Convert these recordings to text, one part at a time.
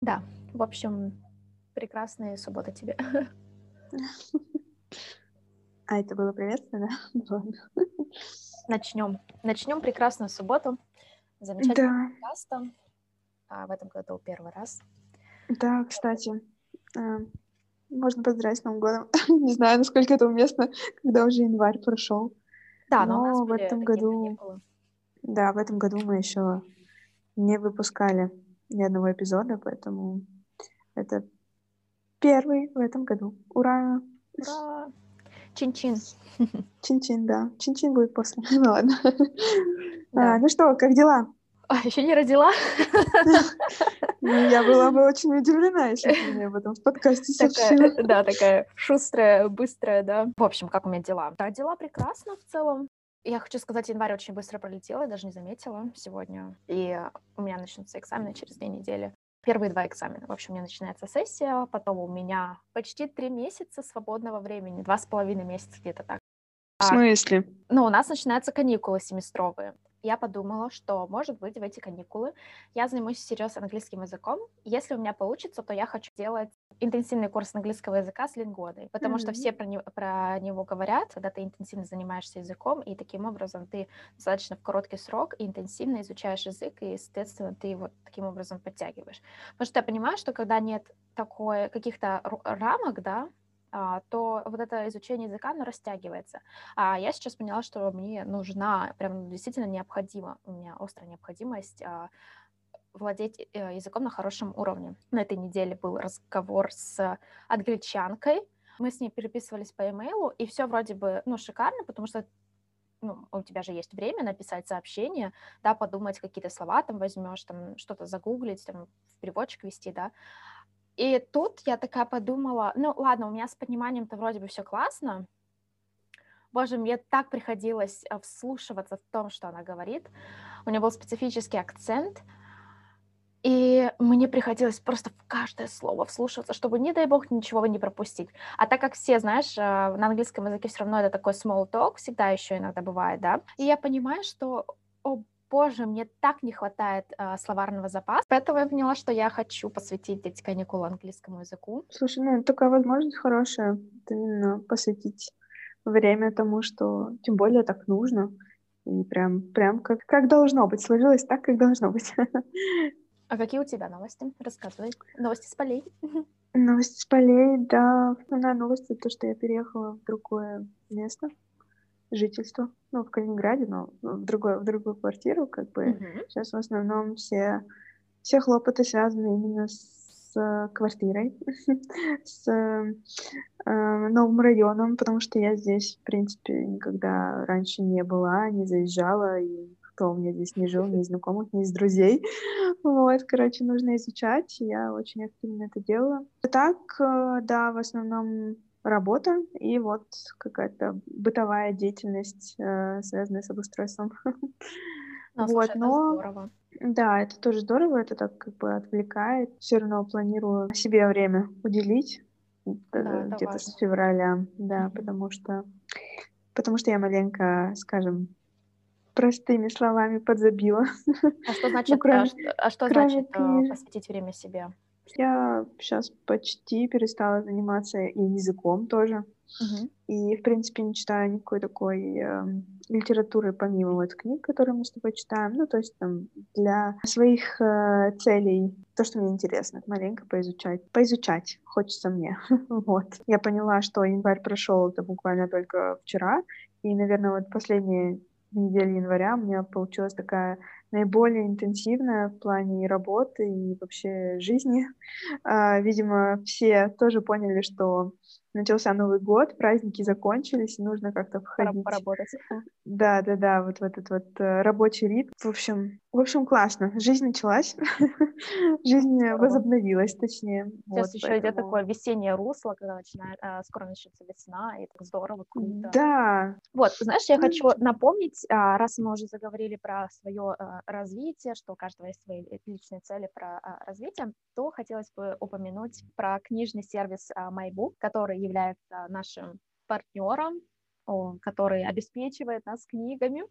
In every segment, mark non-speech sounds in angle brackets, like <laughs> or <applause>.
Да, в общем, прекрасная суббота тебе. <laughs> А это было приветственно, <laughs> да? Ладно. Начнем. Начнем прекрасную субботу. Замечательного подкаста. А в этом году первый раз. Да, кстати, э, можно поздравить с Новым годом. <laughs> Не знаю, насколько это уместно, когда уже январь прошел. Да, но, нас в этом году... Да, в этом году мы еще не выпускали ни одного эпизода, поэтому это первый в этом году. Ура! Ура! Чин-чин. Чин-чин, да. Чин-чин будет после. <laughs> Ну ладно. Да. А, ну что, как дела? <laughs> А, еще не родила. <laughs> Ну, я была бы очень удивлена, если бы мне об этом в подкасте сообщила. Такая, <laughs> да, такая шустрая, быстрая, да. В общем, как у меня дела? Да, дела прекрасно в целом. Я хочу сказать, январь очень быстро пролетел, я даже не заметила сегодня. И у меня начнутся экзамены через две недели. Первые два экзамена. В общем, у меня начинается сессия, потом у меня почти три месяца свободного времени, два с половиной месяца где-то так. В смысле? Ну, у нас начинаются каникулы семестровые я подумала, что, может быть, в эти каникулы я займусь серьезно английским языком. Если у меня получится, то я хочу делать интенсивный курс английского языка с лингводой, потому mm-hmm. что все про, не, про него говорят, когда ты интенсивно занимаешься языком, и таким образом ты достаточно в короткий срок интенсивно изучаешь язык, и, соответственно, ты его таким образом подтягиваешь. Потому что я понимаю, что когда нет такой каких-то рамок, да, то вот это изучение языка, оно растягивается. А я сейчас поняла, что мне нужна, прям действительно необходима, у меня острая необходимость а, владеть э, языком на хорошем уровне. На этой неделе был разговор с англичанкой, мы с ней переписывались по имейлу, и все вроде бы, ну, шикарно, потому что ну, у тебя же есть время написать сообщение, да, подумать какие-то слова там возьмешь, там что-то загуглить, там в переводчик вести, да. И тут я такая подумала, ну ладно, у меня с пониманием-то вроде бы все классно. Боже, мне так приходилось э, вслушиваться в том, что она говорит. У нее был специфический акцент, и мне приходилось просто в каждое слово вслушиваться, чтобы, не дай бог, ничего не пропустить. А так как все, знаешь, э, на английском языке все равно это такой small talk, всегда еще иногда бывает, да, и я понимаю, что, о Боже, мне так не хватает э, словарного запаса, поэтому я поняла, что я хочу посвятить эти каникулы английскому языку. Слушай, ну такая возможность хорошая, именно посвятить время тому, что тем более так нужно, и прям, прям как, как должно быть, сложилось так, как должно быть. <laughs> А какие у тебя новости? Рассказывай. Новости с полей. <laughs> Новости с полей, да. Основная новость — это то, что я переехала в другое место жительства, ну, в Калининграде, но в другую, в другую квартиру, как бы. Mm-hmm. Сейчас в основном все, все хлопоты связаны именно с э, квартирой, <laughs> с э, новым районом, потому что я здесь, в принципе, никогда раньше не была, не заезжала, и кто у меня здесь не жил, ни из знакомых, ни из друзей. <laughs> Вот, короче, нужно изучать, я очень активно это делаю. Так, э, да, в основном работа и вот какая-то бытовая деятельность, э, связанная с обустройством. <laughs> Ну, вот, но здорово. Да, это тоже здорово, это так как бы отвлекает. Все равно планирую себе время уделить э, да, где-то с февраля, да, mm-hmm. потому что потому что я маленько, скажем, простыми словами подзабила. А что <laughs> значит, ну, кроме, а что, а что значит книж... посвятить время себе? Я сейчас почти перестала заниматься и языком тоже. Uh-huh. И, в принципе, не читаю никакой такой э, литературы, помимо вот книг, которые мы с тобой читаем. Ну, то есть там для своих э, целей, то, что мне интересно, маленько поизучать. Поизучать хочется мне. <laughs> вот. Я поняла, что январь прошел это буквально только вчера. И, наверное, вот последние недели января у меня получилась такая наиболее интенсивная в плане работы и вообще жизни. <laughs> А, видимо, все тоже поняли, что начался Новый год, праздники закончились, нужно как-то входить. Поработать. Да, да, да, вот в этот вот э, рабочий ритм. В общем, в общем, классно. Жизнь началась, <laughs> жизнь возобновилась, точнее. Сейчас еще идет такое весеннее русло, когда начинает, а, скоро начнется весна, и так здорово, круто. Да. Вот, знаешь, я хочу напомнить, а, раз мы уже заговорили про свое а, развитие, что у каждого есть свои личные цели про развитие, то хотелось бы упомянуть про книжный сервис MyBook, который является нашим партнером который обеспечивает нас книгами.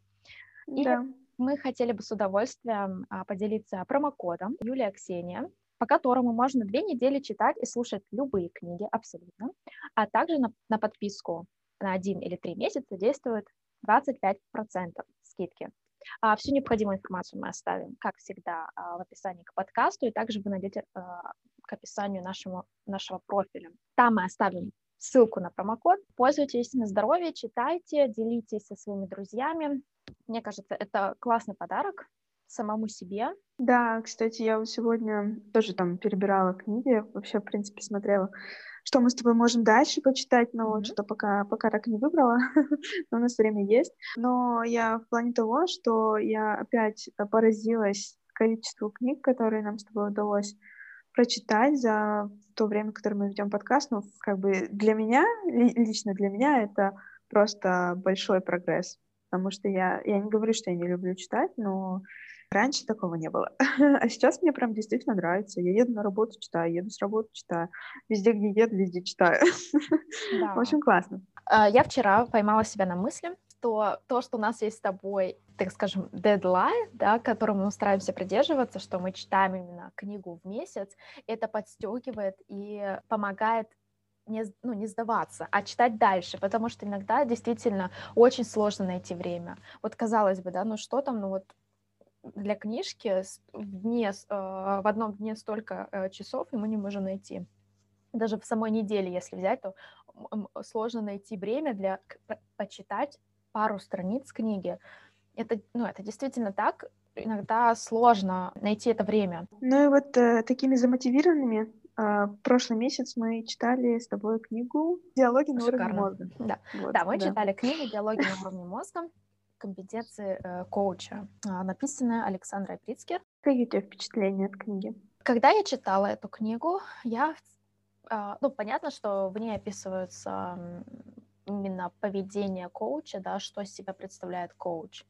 И да. мы хотели бы с удовольствием а, поделиться промокодом Юлия Ксения, по которому можно две недели читать и слушать любые книги абсолютно, а также на, на подписку на один или три месяца действует 25% скидки. А, всю необходимую информацию мы оставим, как всегда, а, в описании к подкасту, и также вы найдете а, к описанию нашего, нашего профиля. Там мы оставим ссылку на промокод. Пользуйтесь на здоровье, читайте, делитесь со своими друзьями. Мне кажется, это классный подарок самому себе. Да, кстати, я вот сегодня тоже там перебирала книги, вообще, в принципе, смотрела что мы с тобой можем дальше почитать, но mm-hmm. что пока, пока так не выбрала, <laughs> но у нас время есть. Но я в плане того, что я опять поразилась количеству книг, которые нам с тобой удалось прочитать за то время, которое мы ведем подкаст. Ну, как бы для меня, лично для меня, это просто большой прогресс. Потому что я, я не говорю, что я не люблю читать, но Раньше такого не было. <laughs> А сейчас мне прям действительно нравится. Я еду на работу, читаю, еду с работы, читаю. Везде, где еду, везде читаю. <laughs> Да. В общем, классно. А, я вчера поймала себя на мысли, что то, что у нас есть с тобой, так скажем, дедлайн, да, которому мы стараемся придерживаться, что мы читаем именно книгу в месяц, это подстегивает и помогает не, ну, не сдаваться, а читать дальше, потому что иногда действительно очень сложно найти время. Вот казалось бы, да, ну что там, ну вот для книжки в, дне, а, в одном дне столько э, часов, и мы не можем найти. Даже в самой неделе, если взять, то сложно найти время для почитать пару страниц книги. Это, ну, это действительно так. Иногда сложно найти это время. Ну и вот э, такими замотивированными Uh, прошлый месяц мы читали с тобой книгу «Диалоги на Шикарно. уровне мозга». Да, вот, да мы да. читали книгу «Диалоги на уровне мозга» компетенции э, коуча, э, написанная Александрой Прицкер. Какие у тебя впечатления от книги? Когда я читала эту книгу, я, э, ну, понятно, что в ней описываются именно поведение коуча, да, что из себя представляет коуч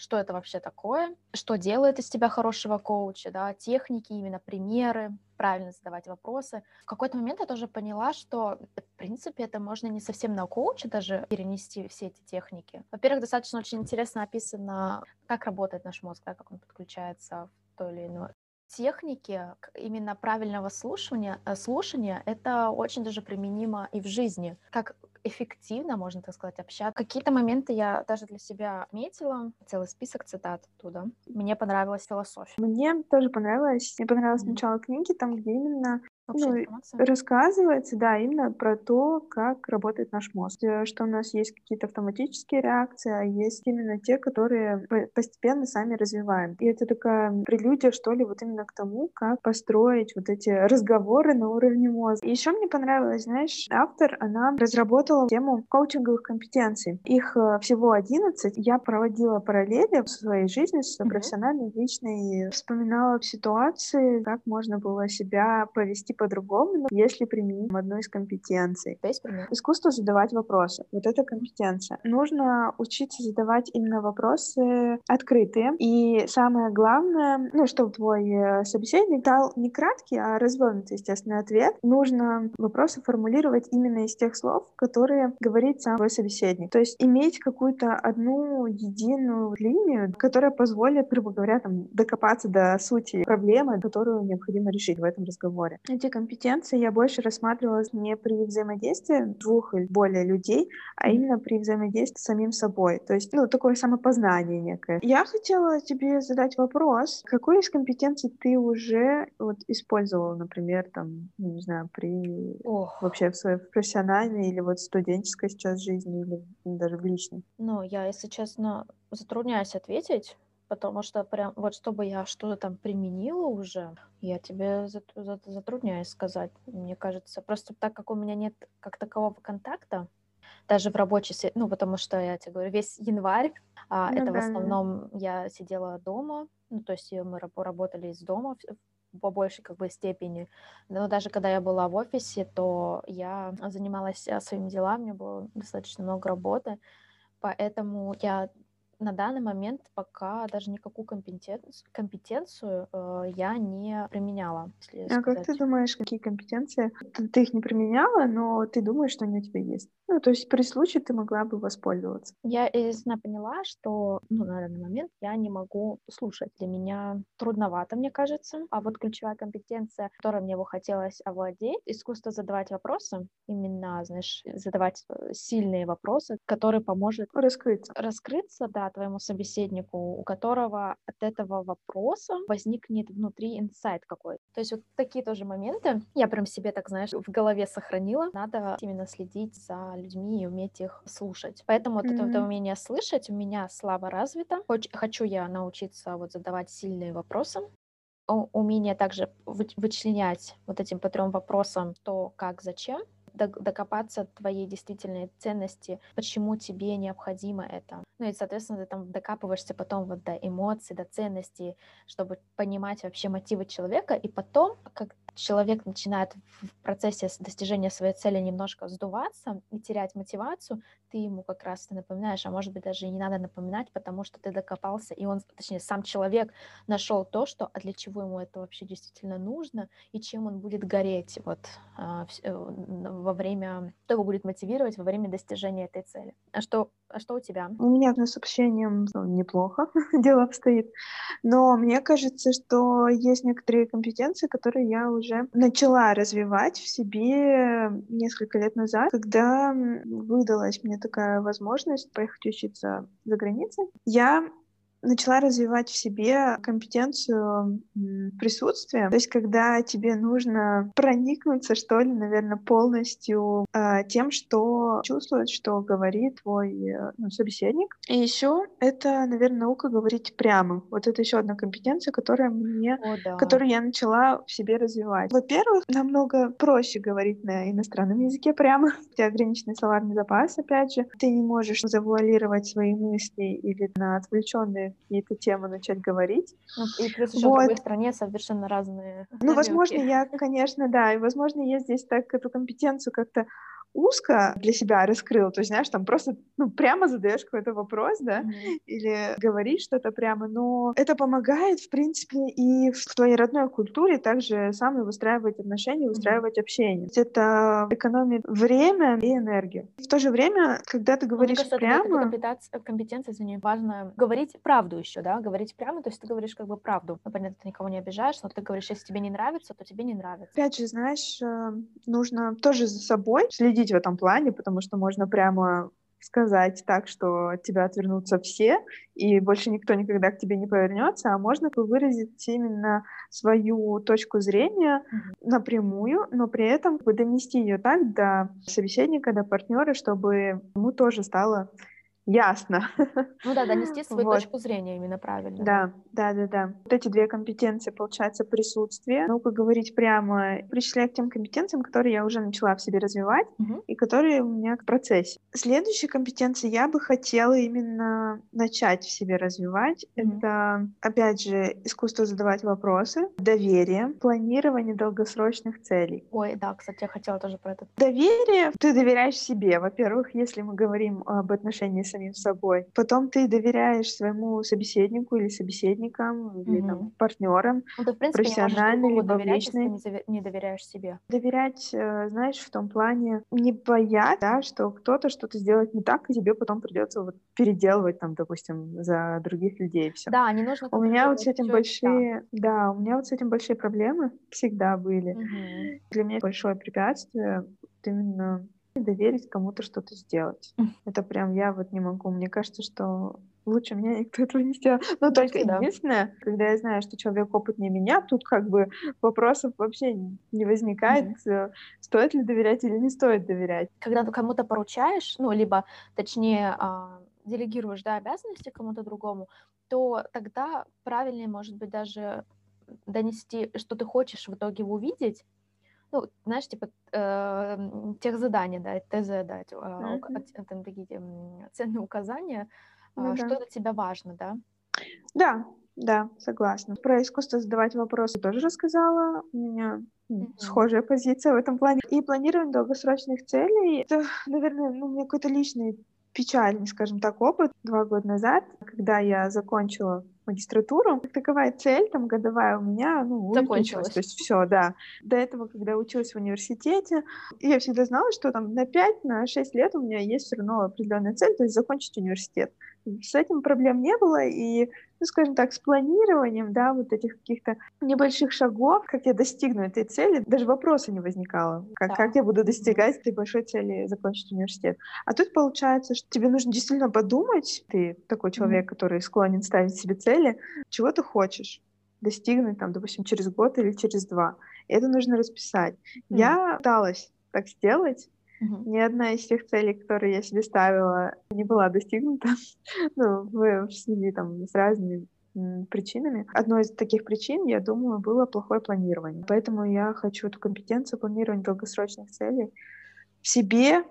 что это вообще такое, что делает из тебя хорошего коуча, да, техники, именно примеры, правильно задавать вопросы. В какой-то момент я тоже поняла, что, в принципе, это можно не совсем на коуча даже перенести все эти техники. Во-первых, достаточно очень интересно описано, как работает наш мозг, да, как он подключается в то или иное техники именно правильного слушания, э, слушания это очень даже применимо и в жизни. Как эффективно, можно так сказать, общаться. Какие-то моменты я даже для себя отметила, целый список цитат оттуда. Мне понравилась философия. Мне тоже понравилось. Мне понравилось mm-hmm. начало книги, там, где именно ну, рассказывается, да, именно про то, как работает наш мозг, э, что у нас есть какие-то автоматические реакции, а есть именно те, которые постепенно сами развиваем. И это такая прелюдия, что ли, вот именно к тому, как построить вот эти разговоры на уровне мозга. И еще мне понравилось, знаешь, автор, она разработала тему коучинговых компетенций. Их э, всего 11. Я проводила параллели в своей жизни с профессиональной, личной, вспоминала ситуации, как можно было себя повести по-другому, если применить одну из компетенций. Есть пример? Искусство задавать вопросы. Вот эта компетенция. Нужно учиться задавать именно вопросы открытые. И самое главное, ну, чтобы твой э, собеседник дал не краткий, а развернутый, естественно, ответ. Нужно вопросы формулировать именно из тех слов, которые говорит сам твой собеседник. То есть иметь какую-то одну единую линию, которая позволит, грубо говоря, там, докопаться до сути проблемы, которую необходимо решить в этом разговоре. Эти компетенции я больше рассматривала не при взаимодействии двух или более людей, а именно при взаимодействии с самим собой. То есть, ну, такое самопознание некое. Я хотела тебе задать вопрос. Какой из компетенций ты уже вот использовала, например, там, ну, не знаю, при Ох. вообще в своей профессиональной или вот студенческой сейчас жизни или даже в личной? Ну, я, если честно, затрудняюсь ответить, потому что прям вот чтобы я что-то там применила уже, я тебе затрудняюсь сказать. Мне кажется, просто так как у меня нет как такового контакта, даже в рабочей, ну, потому что, я тебе говорю, весь январь, а, ну, это да, в основном да. я сидела дома, ну, то есть мы работали из дома по большей как бы степени. Но даже когда я была в офисе, то я занималась э, своими делами, у меня было достаточно много работы, поэтому я на данный момент пока даже никакую компетенцию, компетенцию э, я не применяла. А как ты думаешь, какие компетенции? Ты, ты их не применяла, но ты думаешь, что они у тебя есть? Ну, то есть при случае ты могла бы воспользоваться. Я естественно поняла, что ну, на данный момент я не могу слушать. Для меня трудновато, мне кажется. А вот ключевая компетенция, которой мне бы хотелось овладеть, искусство задавать вопросы, именно, знаешь, задавать э, сильные вопросы, которые поможет раскрыться. Раскрыться, да, твоему собеседнику, у которого от этого вопроса возникнет внутри инсайт какой-то. То есть вот такие тоже моменты я прям себе, так знаешь, в голове сохранила. Надо именно следить за людьми и уметь их слушать. Поэтому вот mm-hmm. это, умение слышать у меня слабо развито. Хоч, хочу я научиться вот задавать сильные вопросы, умение также вычленять вот этим по трем вопросам то, как, зачем, докопаться твоей действительной ценности, почему тебе необходимо это. Ну и, соответственно, ты там докапываешься потом вот до эмоций, до ценностей, чтобы понимать вообще мотивы человека, и потом, как человек начинает в процессе достижения своей цели немножко сдуваться и терять мотивацию, ты ему как раз ты напоминаешь, а может быть даже и не надо напоминать, потому что ты докопался, и он, точнее, сам человек нашел то, что, а для чего ему это вообще действительно нужно, и чем он будет гореть. Вот а, э, во время, что его будет мотивировать во время достижения этой цели. А что, а что у тебя? У меня с общением ну, неплохо <laughs> дело обстоит, но мне кажется, что есть некоторые компетенции, которые я уже начала развивать в себе несколько лет назад, когда выдалась мне такая возможность поехать учиться за границей. Я начала развивать в себе компетенцию присутствия. То есть, когда тебе нужно проникнуться, что ли, наверное, полностью э, тем, что чувствует, что говорит твой э, ну, собеседник. И еще это, наверное, наука говорить прямо. Вот это еще одна компетенция, которая мне, О, да. которую я начала в себе развивать. Во-первых, намного проще говорить на иностранном языке прямо. У тебя ограниченный словарный запас, опять же. Ты не можешь завуалировать свои мысли или на отвлеченные какие-то темы начать говорить. Ну, и плюс еще вот. в другой стране совершенно разные. Ну, возможно, я, конечно, да, и возможно, я здесь так эту компетенцию как-то узко для себя раскрыл, то есть, знаешь, там просто, ну, прямо задаешь какой-то вопрос, да, mm-hmm. или говоришь что-то прямо, но это помогает, в принципе, и в твоей родной культуре также самое выстраивать отношения, выстраивать mm-hmm. общение. Это экономит время и энергию. В то же время, когда ты говоришь Мне кажется, прямо... компетенция, компетенция, извини, важно говорить правду еще, да, говорить прямо, то есть ты говоришь как бы правду. Ну, понятно, ты никого не обижаешь, но ты говоришь, если тебе не нравится, то тебе не нравится. Опять же, знаешь, э, нужно тоже за собой следить следить в этом плане, потому что можно прямо сказать так, что от тебя отвернутся все, и больше никто никогда к тебе не повернется, а можно выразить именно свою точку зрения напрямую, но при этом донести ее так до собеседника, до партнера, чтобы ему тоже стало ясно. <laughs> Ну да, донести свою вот. точку зрения именно правильно. Да, да, да, да. Вот эти две компетенции, получается, присутствие, ну-ка говорить прямо, причисляя к тем компетенциям, которые я уже начала в себе развивать угу. и которые у меня в процессе. Следующие компетенции я бы хотела именно начать в себе развивать. Угу. Это, опять же, искусство задавать вопросы, доверие, планирование долгосрочных целей. Ой, да, кстати, я хотела тоже про это. Доверие, ты доверяешь себе. Во-первых, если мы говорим об отношении с самим собой. Потом ты доверяешь своему собеседнику или собеседникам, или mm-hmm. там, партнерам, ну, ты, в принципе, профессиональный либо доверять, личный. Если ты не доверяешь себе. Доверять, э, знаешь, в том плане не бояться, да, что кто-то что-то сделает не так, и тебе потом придется вот переделывать там, допустим, за других людей все. Да, не нужно. У меня вот с этим большие, да. да, у меня вот с этим большие проблемы всегда были. Угу. Для меня большое препятствие именно доверить кому-то что-то сделать. Это прям я вот не могу. Мне кажется, что лучше меня никто этого не сделал. Но только да. единственное, когда я знаю, что человек опытнее меня, тут как бы вопросов вообще не возникает, mm-hmm. стоит ли доверять или не стоит доверять. Когда ты кому-то поручаешь, ну, либо, точнее, а, делегируешь, да, обязанности кому-то другому, то тогда правильнее, может быть, даже донести, что ты хочешь в итоге увидеть, ну, знаешь, типа э, тех заданий, да, ТЗ дать, mm-hmm. там такие ценные указания, ну, что да. для тебя важно, да? Да, да, согласна. Про искусство задавать вопросы тоже рассказала. У меня mm-hmm. схожая позиция в этом плане. И планирование долгосрочных целей, это, <laughs> наверное, ну, у меня какой-то личный печальный, скажем так, опыт два года назад, когда я закончила магистратуру. Таковая цель, там, годовая у меня, ну, закончилась. То есть все, да. До этого, когда училась в университете, я всегда знала, что там на 5, на 6 лет у меня есть все равно определенная цель, то есть закончить университет. С этим проблем не было, и ну, скажем так, с планированием, да, вот этих каких-то небольших шагов, как я достигну этой цели, даже вопроса не возникало, как, да. как я буду достигать этой большой цели закончить университет. А тут получается, что тебе нужно действительно подумать, ты такой человек, mm-hmm. который склонен ставить себе цели, чего ты хочешь достигнуть, там, допустим, через год или через два. Это нужно расписать. Mm-hmm. Я пыталась так сделать, Ни одна из тех целей, которые я себе ставила, не была достигнута. <laughs> ну, в, в связи там с разными причинами. Одной из таких причин, я думаю, было плохое планирование. Поэтому я хочу эту компетенцию планирования долгосрочных целей в себе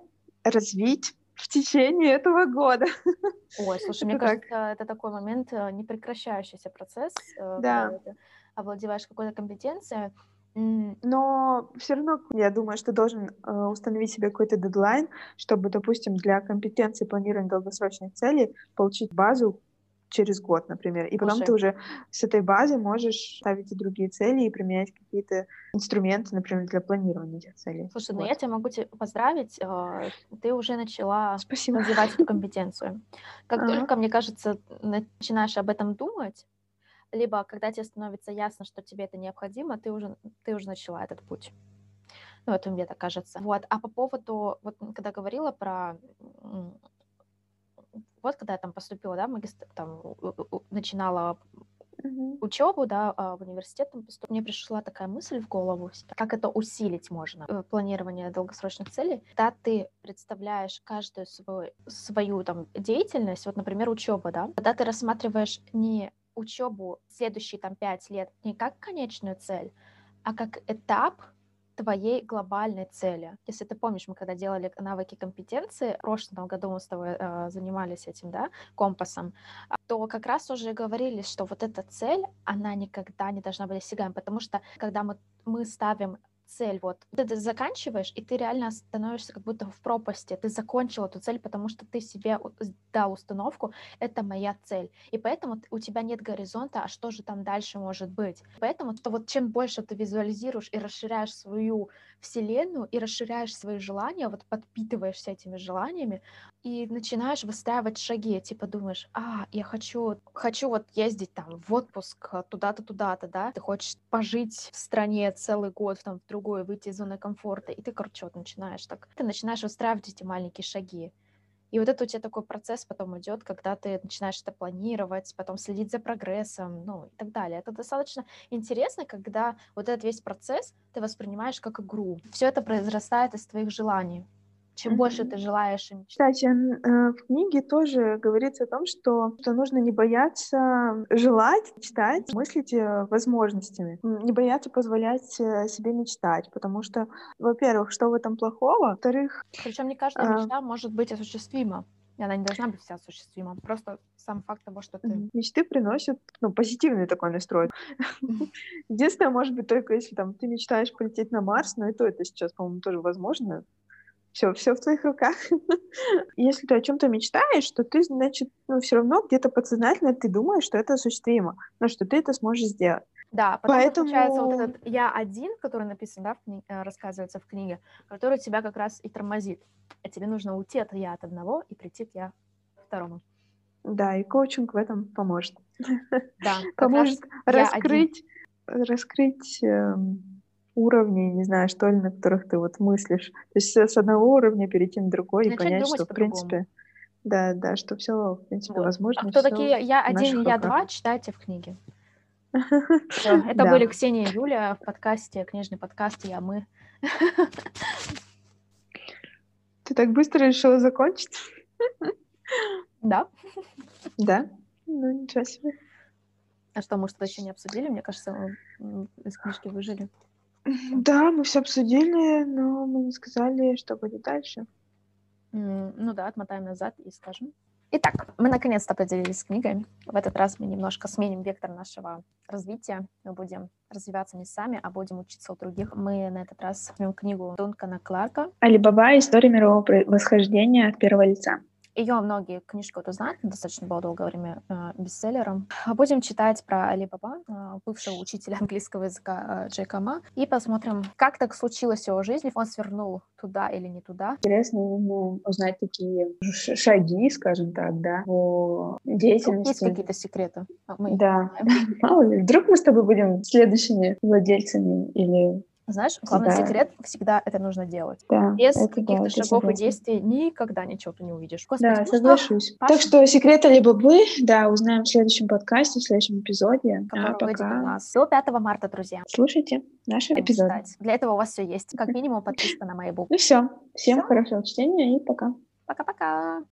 развить в течение этого года. <laughs> Ой, слушай, мне кажется, это такой момент, э, непрекращающийся процесс, э, да. когда ты овладеваешь какой-то компетенцией, но все равно, я думаю, что должен э, установить себе какой-то дедлайн, чтобы, допустим, для компетенции планирования долгосрочных целей получить базу через год, например. И потом Слушай. ты уже с этой базы можешь ставить и другие цели и применять какие-то инструменты, например, для планирования этих целей. Слушай, вот. ну я тебя могу тебя поздравить, э, ты уже начала Спасибо. развивать эту компетенцию. Как только, мне кажется, начинаешь об этом думать, либо когда тебе становится ясно, что тебе это необходимо, ты уже, ты уже начала этот путь. Ну, это мне так кажется. Вот. А по поводу, вот когда говорила про вот когда я там поступила, да, магистр, там начинала uh-huh. учебу, да, а, в университет там поступ... мне пришла такая мысль в голову, как это усилить можно, э, планирование долгосрочных целей. Когда ты представляешь каждую свою, свою там деятельность, вот, например, учеба, да, когда ты рассматриваешь не учебу следующие там пять лет не как конечную цель, а как этап твоей глобальной цели. Если ты помнишь, мы когда делали навыки компетенции, в прошлом году мы с тобой э, занимались этим, да, компасом, то как раз уже говорили, что вот эта цель, она никогда не должна быть достигаема, потому что когда мы, мы ставим цель, вот. Ты это заканчиваешь, и ты реально становишься как будто в пропасти. Ты закончил эту цель, потому что ты себе дал установку, это моя цель. И поэтому у тебя нет горизонта, а что же там дальше может быть. Поэтому то вот чем больше ты визуализируешь и расширяешь свою вселенную, и расширяешь свои желания, вот подпитываешься этими желаниями, и начинаешь выстраивать шаги, типа думаешь, а, я хочу, хочу вот ездить там в отпуск туда-то, туда-то, да, ты хочешь пожить в стране целый год, там, в другой, выйти из зоны комфорта, и ты, короче, вот начинаешь так, ты начинаешь выстраивать эти маленькие шаги. И вот это у тебя такой процесс потом идет, когда ты начинаешь это планировать, потом следить за прогрессом, ну и так далее. Это достаточно интересно, когда вот этот весь процесс ты воспринимаешь как игру. Все это произрастает из твоих желаний чем mm-hmm. больше ты желаешь им. Кстати, э, в книге тоже говорится о том, что, что нужно не бояться желать, читать, мыслить э, возможностями, не бояться позволять э, себе мечтать, потому что, во-первых, что в этом плохого, во-вторых... Причем не каждая а... мечта может быть осуществима. И она не должна быть вся осуществима. Просто сам факт того, что ты... Мечты приносят ну, позитивный такой настрой. <laughs> Единственное, может быть, только если там ты мечтаешь полететь на Марс, но и то это сейчас, по-моему, тоже возможно все, все в твоих руках. <laughs> Если ты о чем-то мечтаешь, то ты, значит, ну, все равно где-то подсознательно ты думаешь, что это осуществимо, но что ты это сможешь сделать. Да, потом Поэтому... получается вот этот «я один», который написан, да, в кни... Э, рассказывается в книге, который тебя как раз и тормозит. А тебе нужно уйти от «я» от одного и прийти к «я» второму. Да, и коучинг в этом поможет. Да, <laughs> поможет раскрыть, раскрыть эм, уровней, не знаю, что ли, на которых ты вот мыслишь. То есть с одного уровня перейти на другой Начать и понять, что, в принципе, да, да, что все, в принципе, вот. возможно. А кто такие я один, я два, читайте в книге. <laughs> это были Ксения и Юля в подкасте, книжный подкаст «Я мы». <laughs> Ты так быстро решила закончить? <laughs> Да. Да? Ну, ничего себе. А что, мы что-то еще не обсудили? Мне кажется, из книжки выжили. Да, мы все обсудили, но мы не сказали, что будет дальше. Ну да, отмотаем назад и скажем. Итак, мы наконец-то поделились с книгой. В этот раз мы немножко сменим вектор нашего развития. Мы будем развиваться не сами, а будем учиться у других. Мы на этот раз возьмем книгу Дункана Кларка «Алибаба. История мирового восхождения от первого лица». Ее многие книжки вот узнают, достаточно было долгое время э, бестселлером. Будем читать про Али Баба, э, бывшего учителя английского языка э, Джейка Ма, и посмотрим, как так случилось в его жизни, он свернул туда или не туда. Интересно ну, узнать такие шаги, скажем так, да, по деятельности. Есть какие-то секреты? А мы да. <laughs> Мало ли, вдруг мы с тобой будем следующими владельцами или знаешь, главный да. секрет всегда это нужно делать. Да, Без каких-то да, шагов и действий никогда ничего ты не увидишь. Господи, да, ну соглашусь. Что? Так что секреты либо вы, да, узнаем в следующем подкасте, в следующем эпизоде. А пока... у нас до 5 марта, друзья. Слушайте наши эпизоды. Для этого у вас все есть. Как минимум подписка на мои буквы. Ну все. Всем хорошего чтения и пока. Пока-пока.